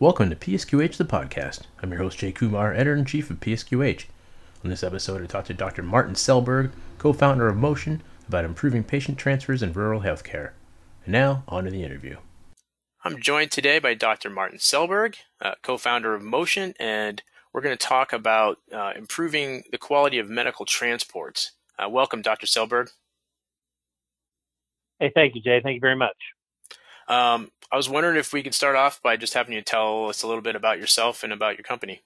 Welcome to PSQH the podcast. I'm your host Jay Kumar, editor in chief of PSQH. On this episode, I talked to Dr. Martin Selberg, co-founder of Motion, about improving patient transfers in rural healthcare. And now, on to the interview. I'm joined today by Dr. Martin Selberg, uh, co-founder of Motion, and we're going to talk about uh, improving the quality of medical transports. Uh, welcome, Dr. Selberg. Hey, thank you, Jay. Thank you very much. Um, I was wondering if we could start off by just having you tell us a little bit about yourself and about your company.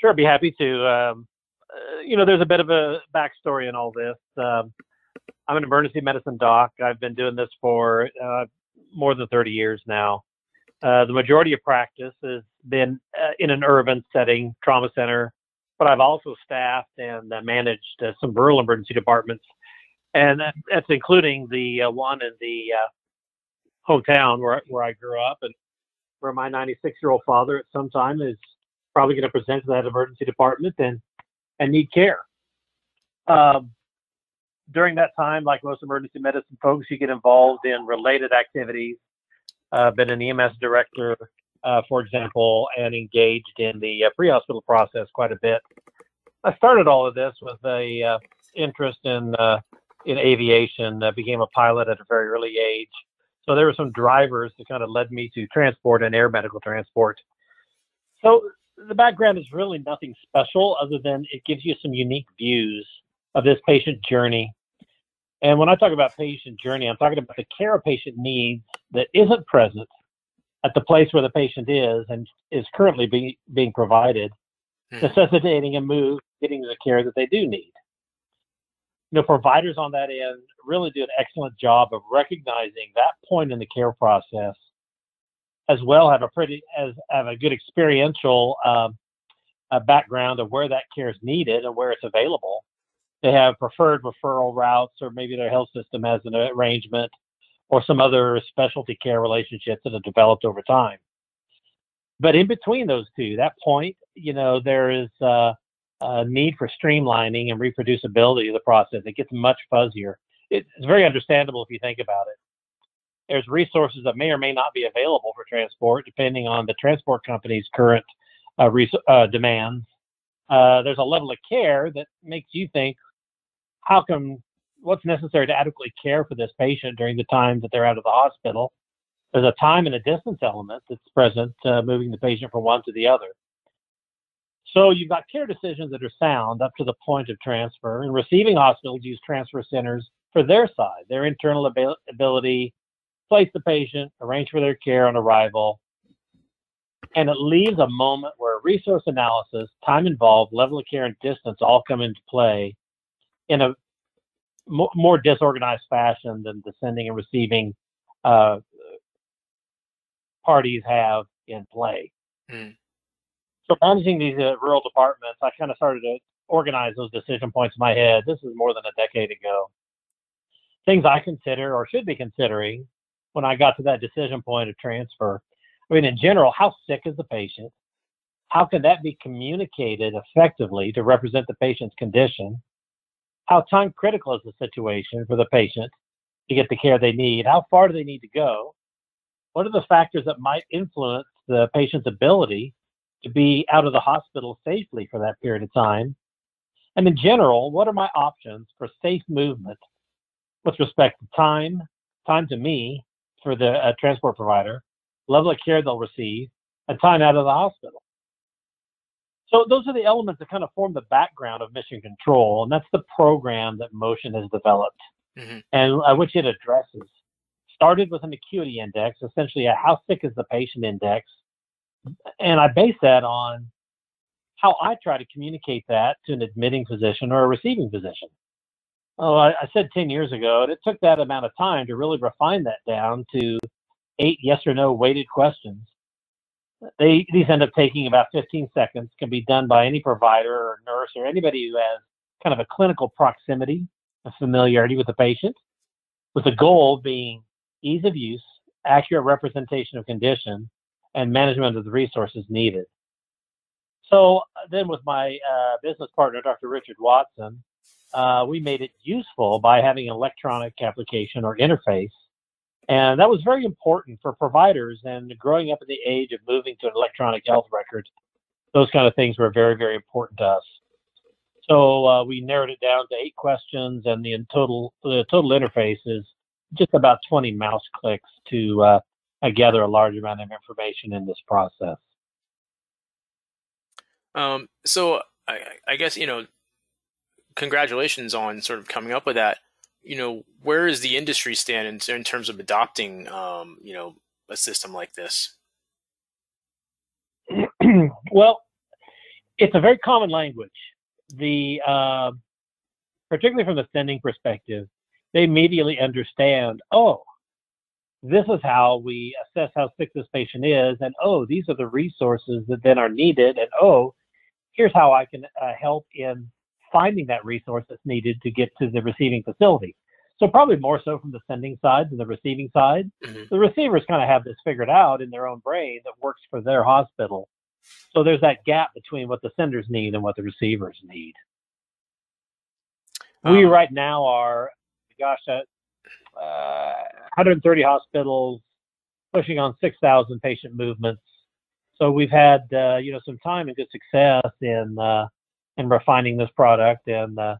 Sure, be happy to. Um, uh, you know, there's a bit of a backstory in all this. Um, I'm an emergency medicine doc. I've been doing this for uh, more than 30 years now. Uh, the majority of practice has been uh, in an urban setting, trauma center, but I've also staffed and uh, managed some rural emergency departments and that's including the uh, one in the uh, hometown where where I grew up, and where my 96 year old father at some time is probably going to present to that emergency department and and need care. Um, during that time, like most emergency medicine folks, you get involved in related activities. Uh, been an EMS director, uh, for example, and engaged in the uh, pre-hospital process quite a bit. I started all of this with a uh, interest in uh, in aviation, uh, became a pilot at a very early age. So there were some drivers that kind of led me to transport and air medical transport. So the background is really nothing special other than it gives you some unique views of this patient journey. And when I talk about patient journey, I'm talking about the care a patient needs that isn't present at the place where the patient is and is currently be, being provided, hmm. necessitating a move getting the care that they do need you know, providers on that end really do an excellent job of recognizing that point in the care process, as well have a pretty as have a good experiential um, background of where that care is needed and where it's available. They have preferred referral routes, or maybe their health system has an arrangement, or some other specialty care relationships that have developed over time. But in between those two, that point, you know, there is uh, uh, need for streamlining and reproducibility of the process. It gets much fuzzier. It's very understandable if you think about it. There's resources that may or may not be available for transport, depending on the transport company's current uh, res- uh, demands. Uh, there's a level of care that makes you think, how come, what's necessary to adequately care for this patient during the time that they're out of the hospital? There's a time and a distance element that's present, uh, moving the patient from one to the other. So you've got care decisions that are sound up to the point of transfer, and receiving hospitals use transfer centers for their side, their internal ab- ability, place the patient, arrange for their care on arrival, and it leaves a moment where resource analysis, time involved, level of care, and distance all come into play in a more disorganized fashion than the sending and receiving uh, parties have in play. Mm so managing these uh, rural departments, I kind of started to organize those decision points in my head. This is more than a decade ago. Things I consider or should be considering when I got to that decision point of transfer. I mean, in general, how sick is the patient? How can that be communicated effectively to represent the patient's condition? How time critical is the situation for the patient to get the care they need? How far do they need to go? What are the factors that might influence the patient's ability to be out of the hospital safely for that period of time? And in general, what are my options for safe movement with respect to time, time to me for the uh, transport provider, level of care they'll receive, and time out of the hospital? So those are the elements that kind of form the background of mission control, and that's the program that Motion has developed mm-hmm. and uh, which it addresses. Started with an acuity index, essentially a how sick is the patient index, and I base that on how I try to communicate that to an admitting physician or a receiving physician. Oh, I, I said 10 years ago, and it took that amount of time to really refine that down to eight yes or no weighted questions. They these end up taking about 15 seconds. Can be done by any provider or nurse or anybody who has kind of a clinical proximity, a familiarity with the patient, with the goal being ease of use, accurate representation of condition, and management of the resources needed. So then, with my uh, business partner, Dr. Richard Watson, uh, we made it useful by having an electronic application or interface And that was very important for providers. And growing up in the age of moving to an electronic health record, those kind of things were very, very important to us. So uh, we narrowed it down to eight questions, and the total the total interface is just about 20 mouse clicks to uh, gather a large amount of information in this process. Um, so I, I guess you know, congratulations on sort of coming up with that. You know, where is the industry stand in, in terms of adopting, um, you know, a system like this? well, it's a very common language. The uh, particularly from the sending perspective, they immediately understand. Oh, this is how we assess how sick this patient is, and oh, these are the resources that then are needed, and oh, here's how I can uh, help in finding that resource that's needed to get to the receiving facility. So probably more so from the sending side than the receiving side. Mm-hmm. The receivers kind of have this figured out in their own brain that works for their hospital. So there's that gap between what the senders need and what the receivers need. Um, we right now are, gosh, at uh, 130 hospitals, pushing on 6,000 patient movements so we've had uh, you know some time and good success in uh, in refining this product and uh,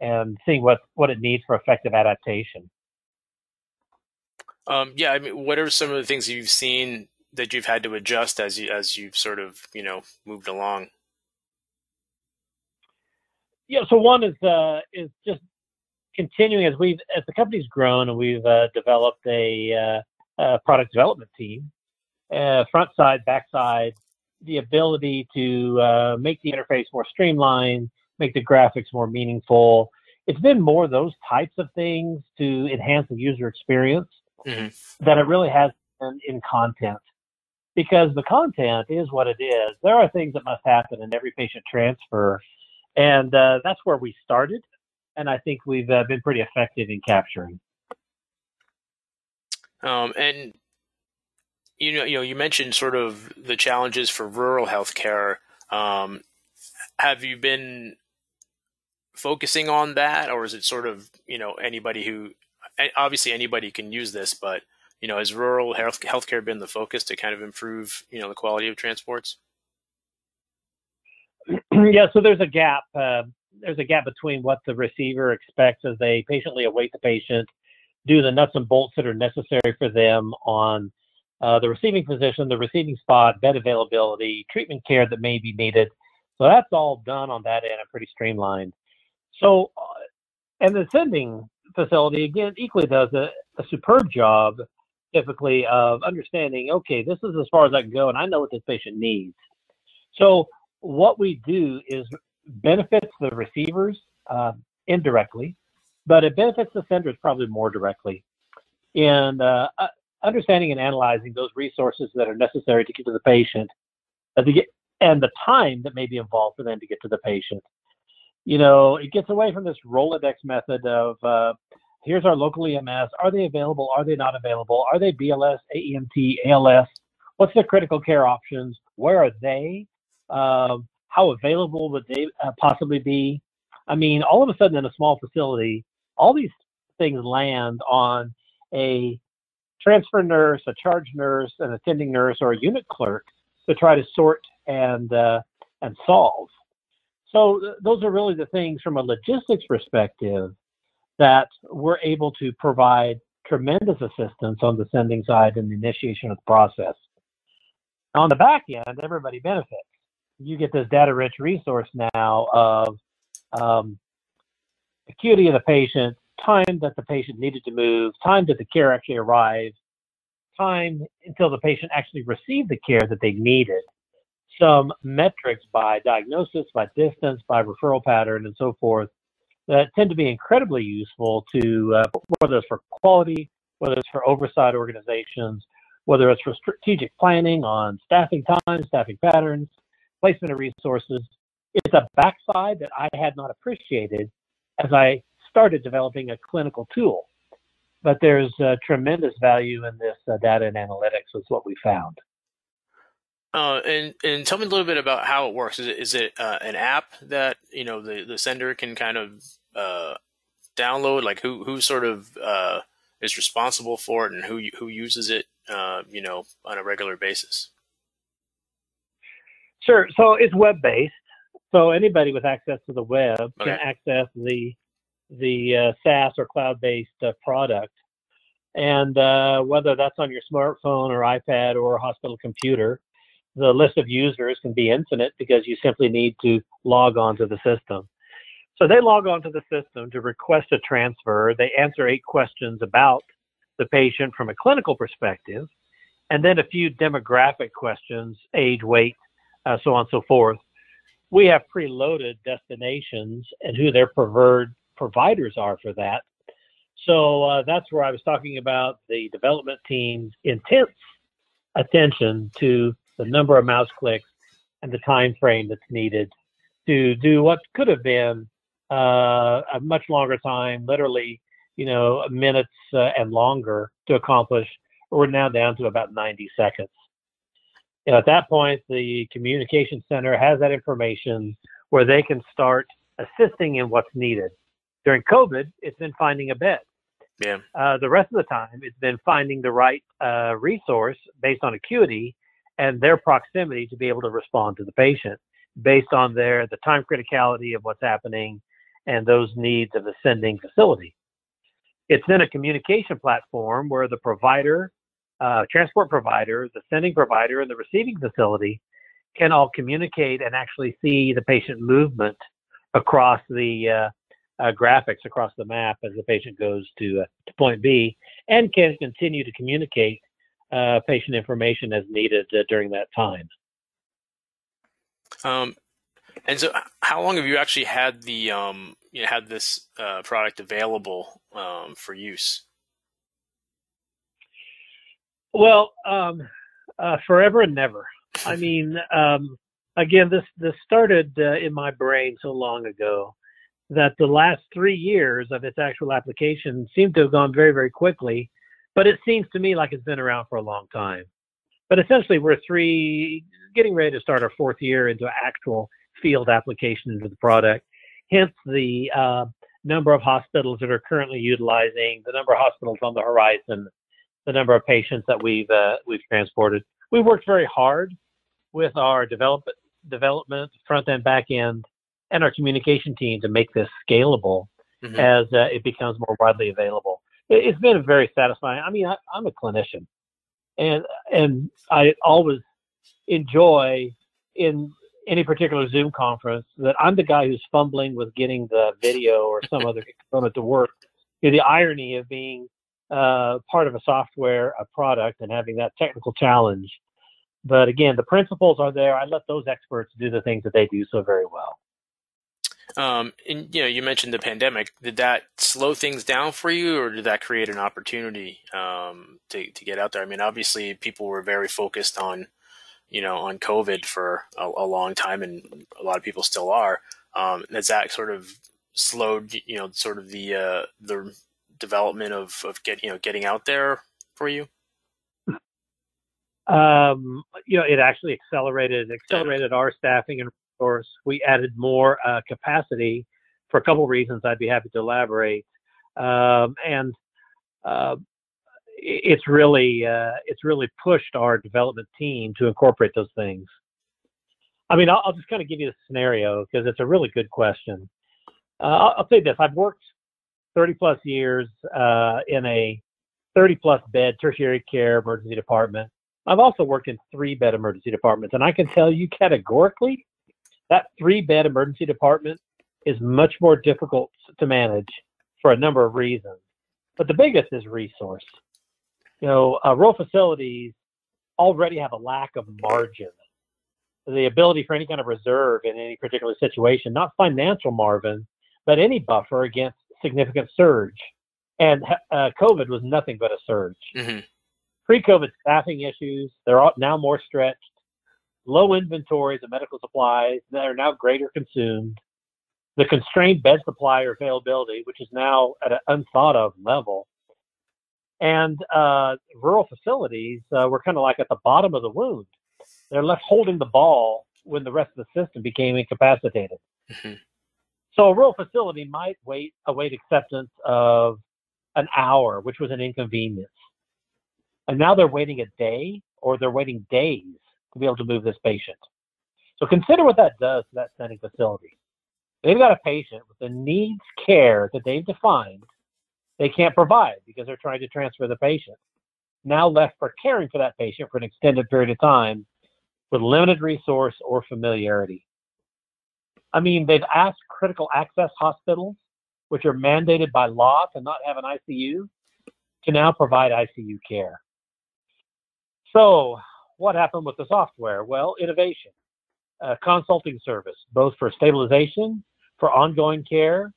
and seeing what what it needs for effective adaptation. Um, yeah, I mean, what are some of the things you've seen that you've had to adjust as you as you've sort of you know moved along? Yeah, so one is uh, is just continuing as we've as the company's grown and we've uh, developed a, uh, a product development team uh, front side, back side, the ability to uh, make the interface more streamlined, make the graphics more meaningful. It's been more those types of things to enhance the user experience mm-hmm. than it really has been in content. Because the content is what it is. There are things that must happen in every patient transfer, and uh, that's where we started. And I think we've uh, been pretty effective in capturing. Um, and you know, you know, you mentioned sort of the challenges for rural healthcare. Um, have you been focusing on that, or is it sort of you know anybody who obviously anybody can use this, but you know, has rural health healthcare been the focus to kind of improve you know the quality of transports? yeah, so there's a gap. Uh, there's a gap between what the receiver expects as they patiently await the patient, do the nuts and bolts that are necessary for them on uh, the receiving physician, the receiving spot, bed availability, treatment care that may be needed. So that's all done on that end and pretty streamlined. So, uh, and the sending facility, again, equally does a, a superb job typically of understanding, okay, this is as far as I can go and I know what this patient needs. So what we do is benefits the receivers uh, indirectly, but it benefits the senders probably more directly. And uh, understanding and analyzing those resources that are necessary to get to the patient uh, and the time that may be involved for them to get to the patient. You know, it gets away from this Rolodex method of uh, here's our local EMS. Are they available? Are they not available? Are they BLS, AEMT, ALS? What's their critical care options? Where are they? Um, how available would they uh, possibly be? I mean, all of a sudden in a small facility, all these things land on a transfer nurse, a charge nurse, an attending nurse, or a unit clerk to try to sort and uh, and solve. So th- those are really the things from a logistics perspective that we're able to provide tremendous assistance on the sending side and the initiation of the process. On the back end, everybody benefits. You get this data-rich resource now of um, acuity of the patient, time that the patient needed to move, time that the care actually arrived, time until the patient actually received the care that they needed. Some metrics by diagnosis, by distance, by referral pattern, and so forth that tend to be incredibly useful to uh, whether it's for quality, whether it's for oversight organizations, whether it's for strategic planning on staffing time, staffing patterns, placement of resources. is a backside that I had not appreciated as I started developing a clinical tool. But there's uh, tremendous value in this uh, data and analytics, is what we found. Uh, and and tell me a little bit about how it works. Is it is it uh, an app that you know the, the sender can kind of uh, download? Like who who sort of uh, is responsible for it and who who uses it, you know, on a regular basis? Sure. So it's web based. So anybody with access to the web Okay. can access the the uh, SaaS or cloud based uh, product, and uh, whether that's on your smartphone or iPad or a hospital computer, the list of users can be infinite because you simply need to log on to the system. So they log on to the system to request a transfer. They answer eight questions about the patient from a clinical perspective, and then a few demographic questions, age, weight, uh, so on and so forth. We have preloaded destinations and who their preferred providers are for that. So uh, that's where I was talking about the development team's intense attention to the number of mouse clicks and the time frame that's needed to do what could have been uh, a much longer time, literally, you know, minutes uh, and longer to accomplish. We're now down to about 90 seconds. You know, at that point, the communication center has that information where they can start assisting in what's needed. During COVID, it's been finding a bed. Yeah. Uh, the rest of the time, it's been finding the right uh, resource based on acuity and their proximity to be able to respond to the patient based on their the time criticality of what's happening and those needs of the sending facility. It's then a communication platform where the provider, uh, transport provider, the sending provider, and the receiving facility can all communicate and actually see the patient movement across the uh, uh, graphics across the map as the patient goes to, uh, to point B, and can continue to communicate uh, patient information as needed uh, during that time. Um, and so, how long have you actually had the um, you know, had this product available um, for use? Well, um, uh, forever and never. I mean, um, again, this this started uh, in my brain so long ago that the last three years of its actual application seem to have gone very, very quickly. But it seems to me like it's been around for a long time. But essentially, we're three getting ready to start our fourth year into actual field application into the product. Hence the uh, number of hospitals that are currently utilizing, the number of hospitals on the horizon, the number of patients that we've uh, we've transported. We worked very hard with our development development front end, back end, and our communication team to make this scalable Mhm. as uh, it becomes more widely available. It, it's been very satisfying. I mean, I, I'm a clinician, and and I always enjoy in any particular Zoom conference that I'm the guy who's fumbling with getting the video or some other component to work. You know, the irony of being uh, part of a software, a product, and having that technical challenge. But again, the principles are there. I let those experts do the things that they do so very well. Um, and you know, you mentioned the pandemic. Did that slow things down for you, or did that create an opportunity um, to to get out there? I mean, obviously, people were very focused on you know on COVID for a, a long time, and a lot of people still are. Um, has that sort of slowed you know sort of the uh, the development of of get you know getting out there for you? Um, you know, it actually accelerated accelerated our staffing and resource. We added more uh, capacity for a couple of reasons. I'd be happy to elaborate. Um, and uh, it's really uh, it's really pushed our development team to incorporate those things. I mean, I'll, I'll just kind of give you a scenario because it's a really good question. Uh, I'll, I'll say this: I've worked 30 plus years uh, in a 30 plus bed tertiary care emergency department. I've also worked in three bed emergency departments, and I can tell you categorically that three bed emergency department is much more difficult to manage for a number of reasons. But the biggest is resource. You know, uh, rural facilities already have a lack of margin, the ability for any kind of reserve in any particular situation, not financial margin, but any buffer against significant surge. And uh, COVID was nothing but a surge hmm pre-COVID staffing issues. They're all now more stretched. Low inventories of medical supplies that are now greater consumed. The constrained bed supply or availability, which is now at an unthought of level. And uh, rural facilities uh, were kind of like at the bottom of the wound. They're left holding the ball when the rest of the system became incapacitated. Mhm. So a rural facility might wait await acceptance of an hour, which was an inconvenience. And now they're waiting a day or they're waiting days to be able to move this patient. So consider what that does to that sending facility. They've got a patient with the needs care that they've defined they can't provide because they're trying to transfer the patient. Now left for caring for that patient for an extended period of time with limited resource or familiarity. I mean, they've asked critical access hospitals, which are mandated by law to not have an ICU, to now provide ICU care. So, what happened with the software? Well, innovation, consulting service, both for stabilization, for ongoing care,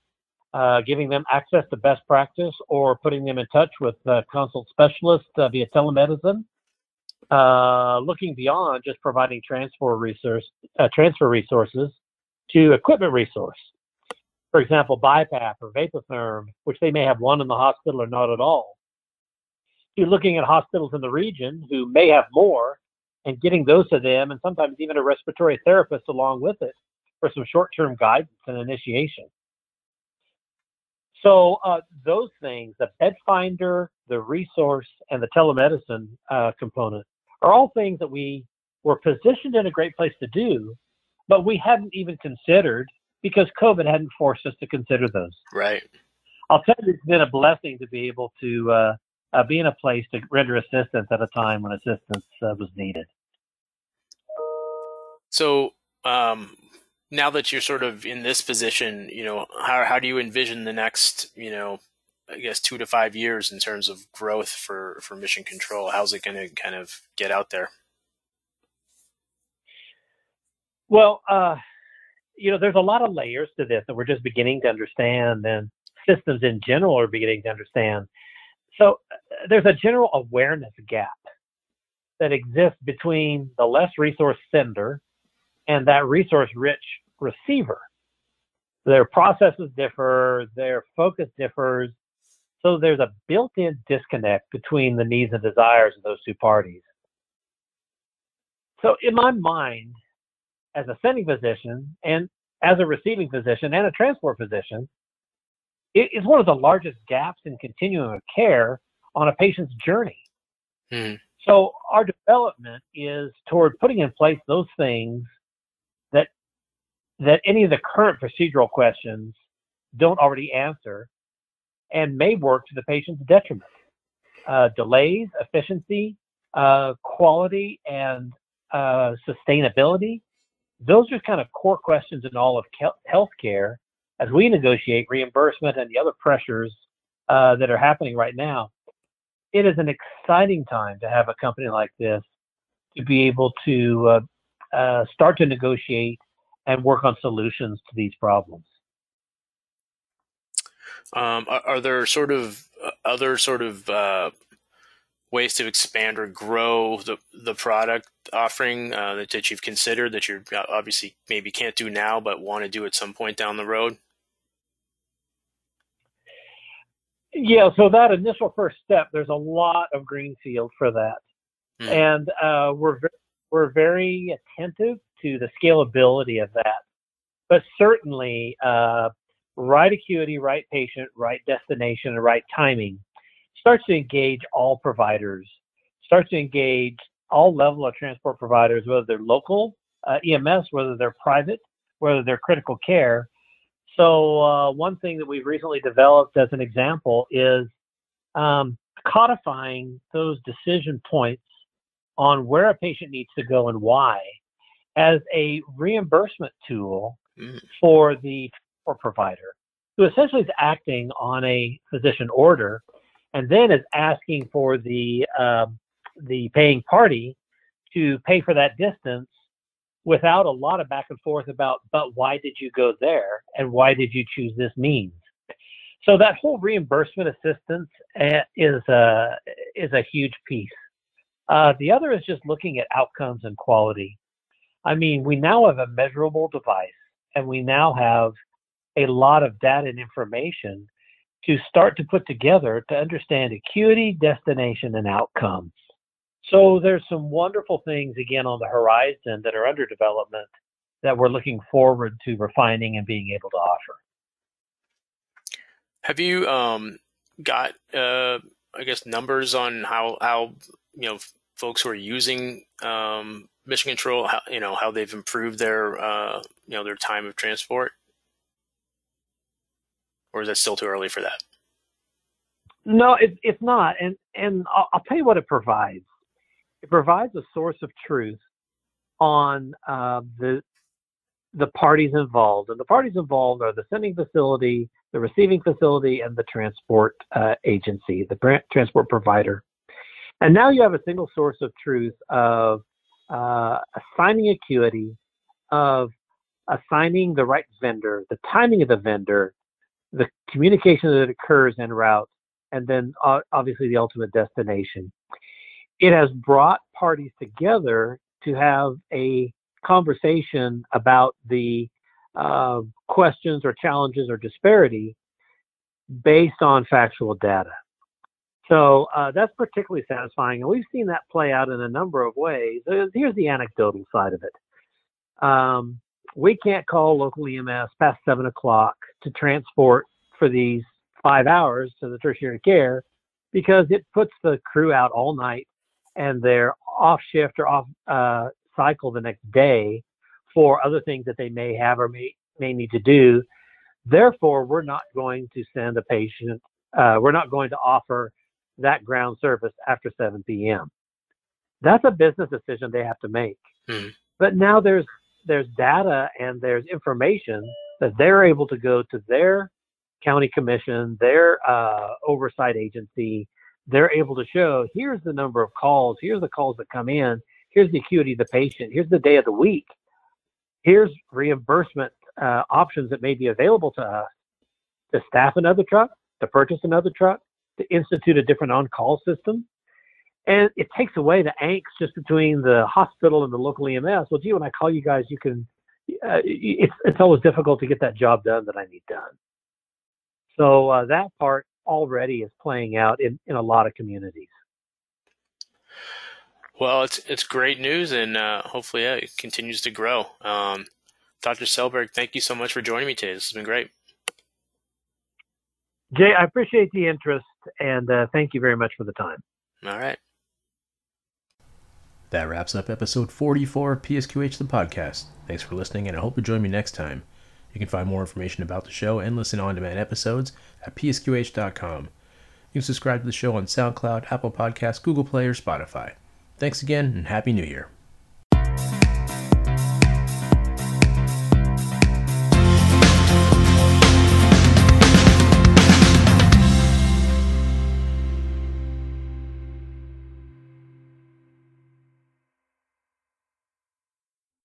uh, giving them access to best practice, or putting them in touch with consult specialists uh, via telemedicine. Uh, looking beyond just providing transfer resource, uh, transfer resources to equipment resource. For example, BiPAP or Vapotherm, which they may have one in the hospital or not at all. You're looking at hospitals in the region who may have more and getting those to them and sometimes even a respiratory therapist along with it for some short-term guidance and initiation. So uh, those things, the bed finder, the resource, and the telemedicine uh, component are all things that we were positioned in a great place to do, but we hadn't even considered because COVID hadn't forced us to consider those. Right. I'll tell you, it's been a blessing to be able to uh, uh, be in a place to render assistance at a time when assistance uh, was needed. So, um, now that you're sort of in this position, you know, how how do you envision the next, you know, I guess two to five years in terms of growth for for Mission Control? How's it going to kind of get out there? Well, uh, you know, there's a lot of layers to this that we're just beginning to understand, and systems in general are beginning to understand. So uh, there's a general awareness gap that exists between the less resource sender and that resource rich receiver. Their processes differ, their focus differs. So there's a built in disconnect between the needs and desires of those two parties. So, in my mind, as a sending physician and as a receiving physician and a transport physician, it is one of the largest gaps in continuum of care on a patient's journey. Hmm. So, our development is toward putting in place those things that that any of the current procedural questions don't already answer and may work to the patient's detriment. Uh, delays, efficiency, uh, quality, and uh, sustainability. Those are kind of core questions in all of healthcare as we negotiate reimbursement and the other pressures uh, that are happening right now. It is an exciting time to have a company like this to be able to uh, uh, start to negotiate and work on solutions to these problems. Um, are, are, there sort of uh, other sort of uh, ways to expand or grow the the product offering uh, that, that you've considered that you obviously maybe can't do now but want to do at some point down the road? Yeah, so that initial first step, there's a lot of greenfield for that, mm. and uh, we're very, we're very attentive to the scalability of that. But certainly, uh, right acuity, right patient, right destination, and right timing starts to engage all providers, starts to engage all level of transport providers, whether they're local uh, EMS, whether they're private, whether they're critical care. So uh, one thing that we've recently developed as an example is um, codifying those decision points on where a patient needs to go and why as a reimbursement tool mm. for the for provider who essentially is acting on a physician order and then is asking for the uh, the paying party to pay for that distance without a lot of back and forth about but why did you go there? And why did you choose this means? So that whole reimbursement assistance eh, is a is a huge piece. Uh, the other is just looking at outcomes and quality. I mean, we now have a measurable device and we now have a lot of data and information to start to put together to understand acuity, destination, and outcomes. So there's some wonderful things again on the horizon that are under development that we're looking forward to refining and being able to offer. Have you um, got, uh, I guess, numbers on how how you know folks who are using um, mission control, how, you know, how they've improved their uh, you know their time of transport, or is that still too early for that? No, it, it's not, and and I'll, I'll, tell you what it provides. It provides a source of truth on uh, the the parties involved, and the parties involved are the sending facility, the receiving facility, and the transport uh, agency, the transport provider. And now you have a single source of truth of uh, assigning acuity, of assigning the right vendor, the timing of the vendor, the communication that occurs en route, and then uh, obviously the ultimate destination. It has brought parties together to have a conversation about the uh, questions or challenges or disparity based on factual data. So uh, that's particularly satisfying, and we've seen that play out in a number of ways. Here's the anecdotal side of it. Um, we can't call local EMS past seven o'clock to transport for these five hours to the tertiary care because it puts the crew out all night and they're off shift or off uh, cycle the next day for other things that they may have or may, may need to do. Therefore, we're not going to send a patient, uh, we're not going to offer that ground service after 7 p.m. That's a business decision they have to make. Mm-hmm. But now there's there's data and there's information that they're able to go to their county commission, their uh, oversight agency, they're able to show here's the number of calls, here's the calls that come in, here's the acuity of the patient, here's the day of the week, here's reimbursement uh, options that may be available to us to staff another truck, to purchase another truck, to institute a different on-call system. And it takes away the angst just between the hospital and the local EMS. Well, gee, when I call you guys, you can. Uh, it's it's always difficult to get that job done that I need done. So uh, that part already is playing out in, in a lot of communities. Well, it's it's great news, and uh, hopefully yeah, it continues to grow. Um, Dr. Selberg, thank you so much for joining me today. This has been great. Jay, I appreciate the interest, and uh, thank you very much for the time. All right. That wraps up episode 44 of PSQH the podcast. Thanks for listening, and I hope you join me next time. You can find more information about the show and listen on demand episodes at psqh.com. You can subscribe to the show on SoundCloud, Apple Podcasts, Google Play, or Spotify. Thanks again, and Happy New Year.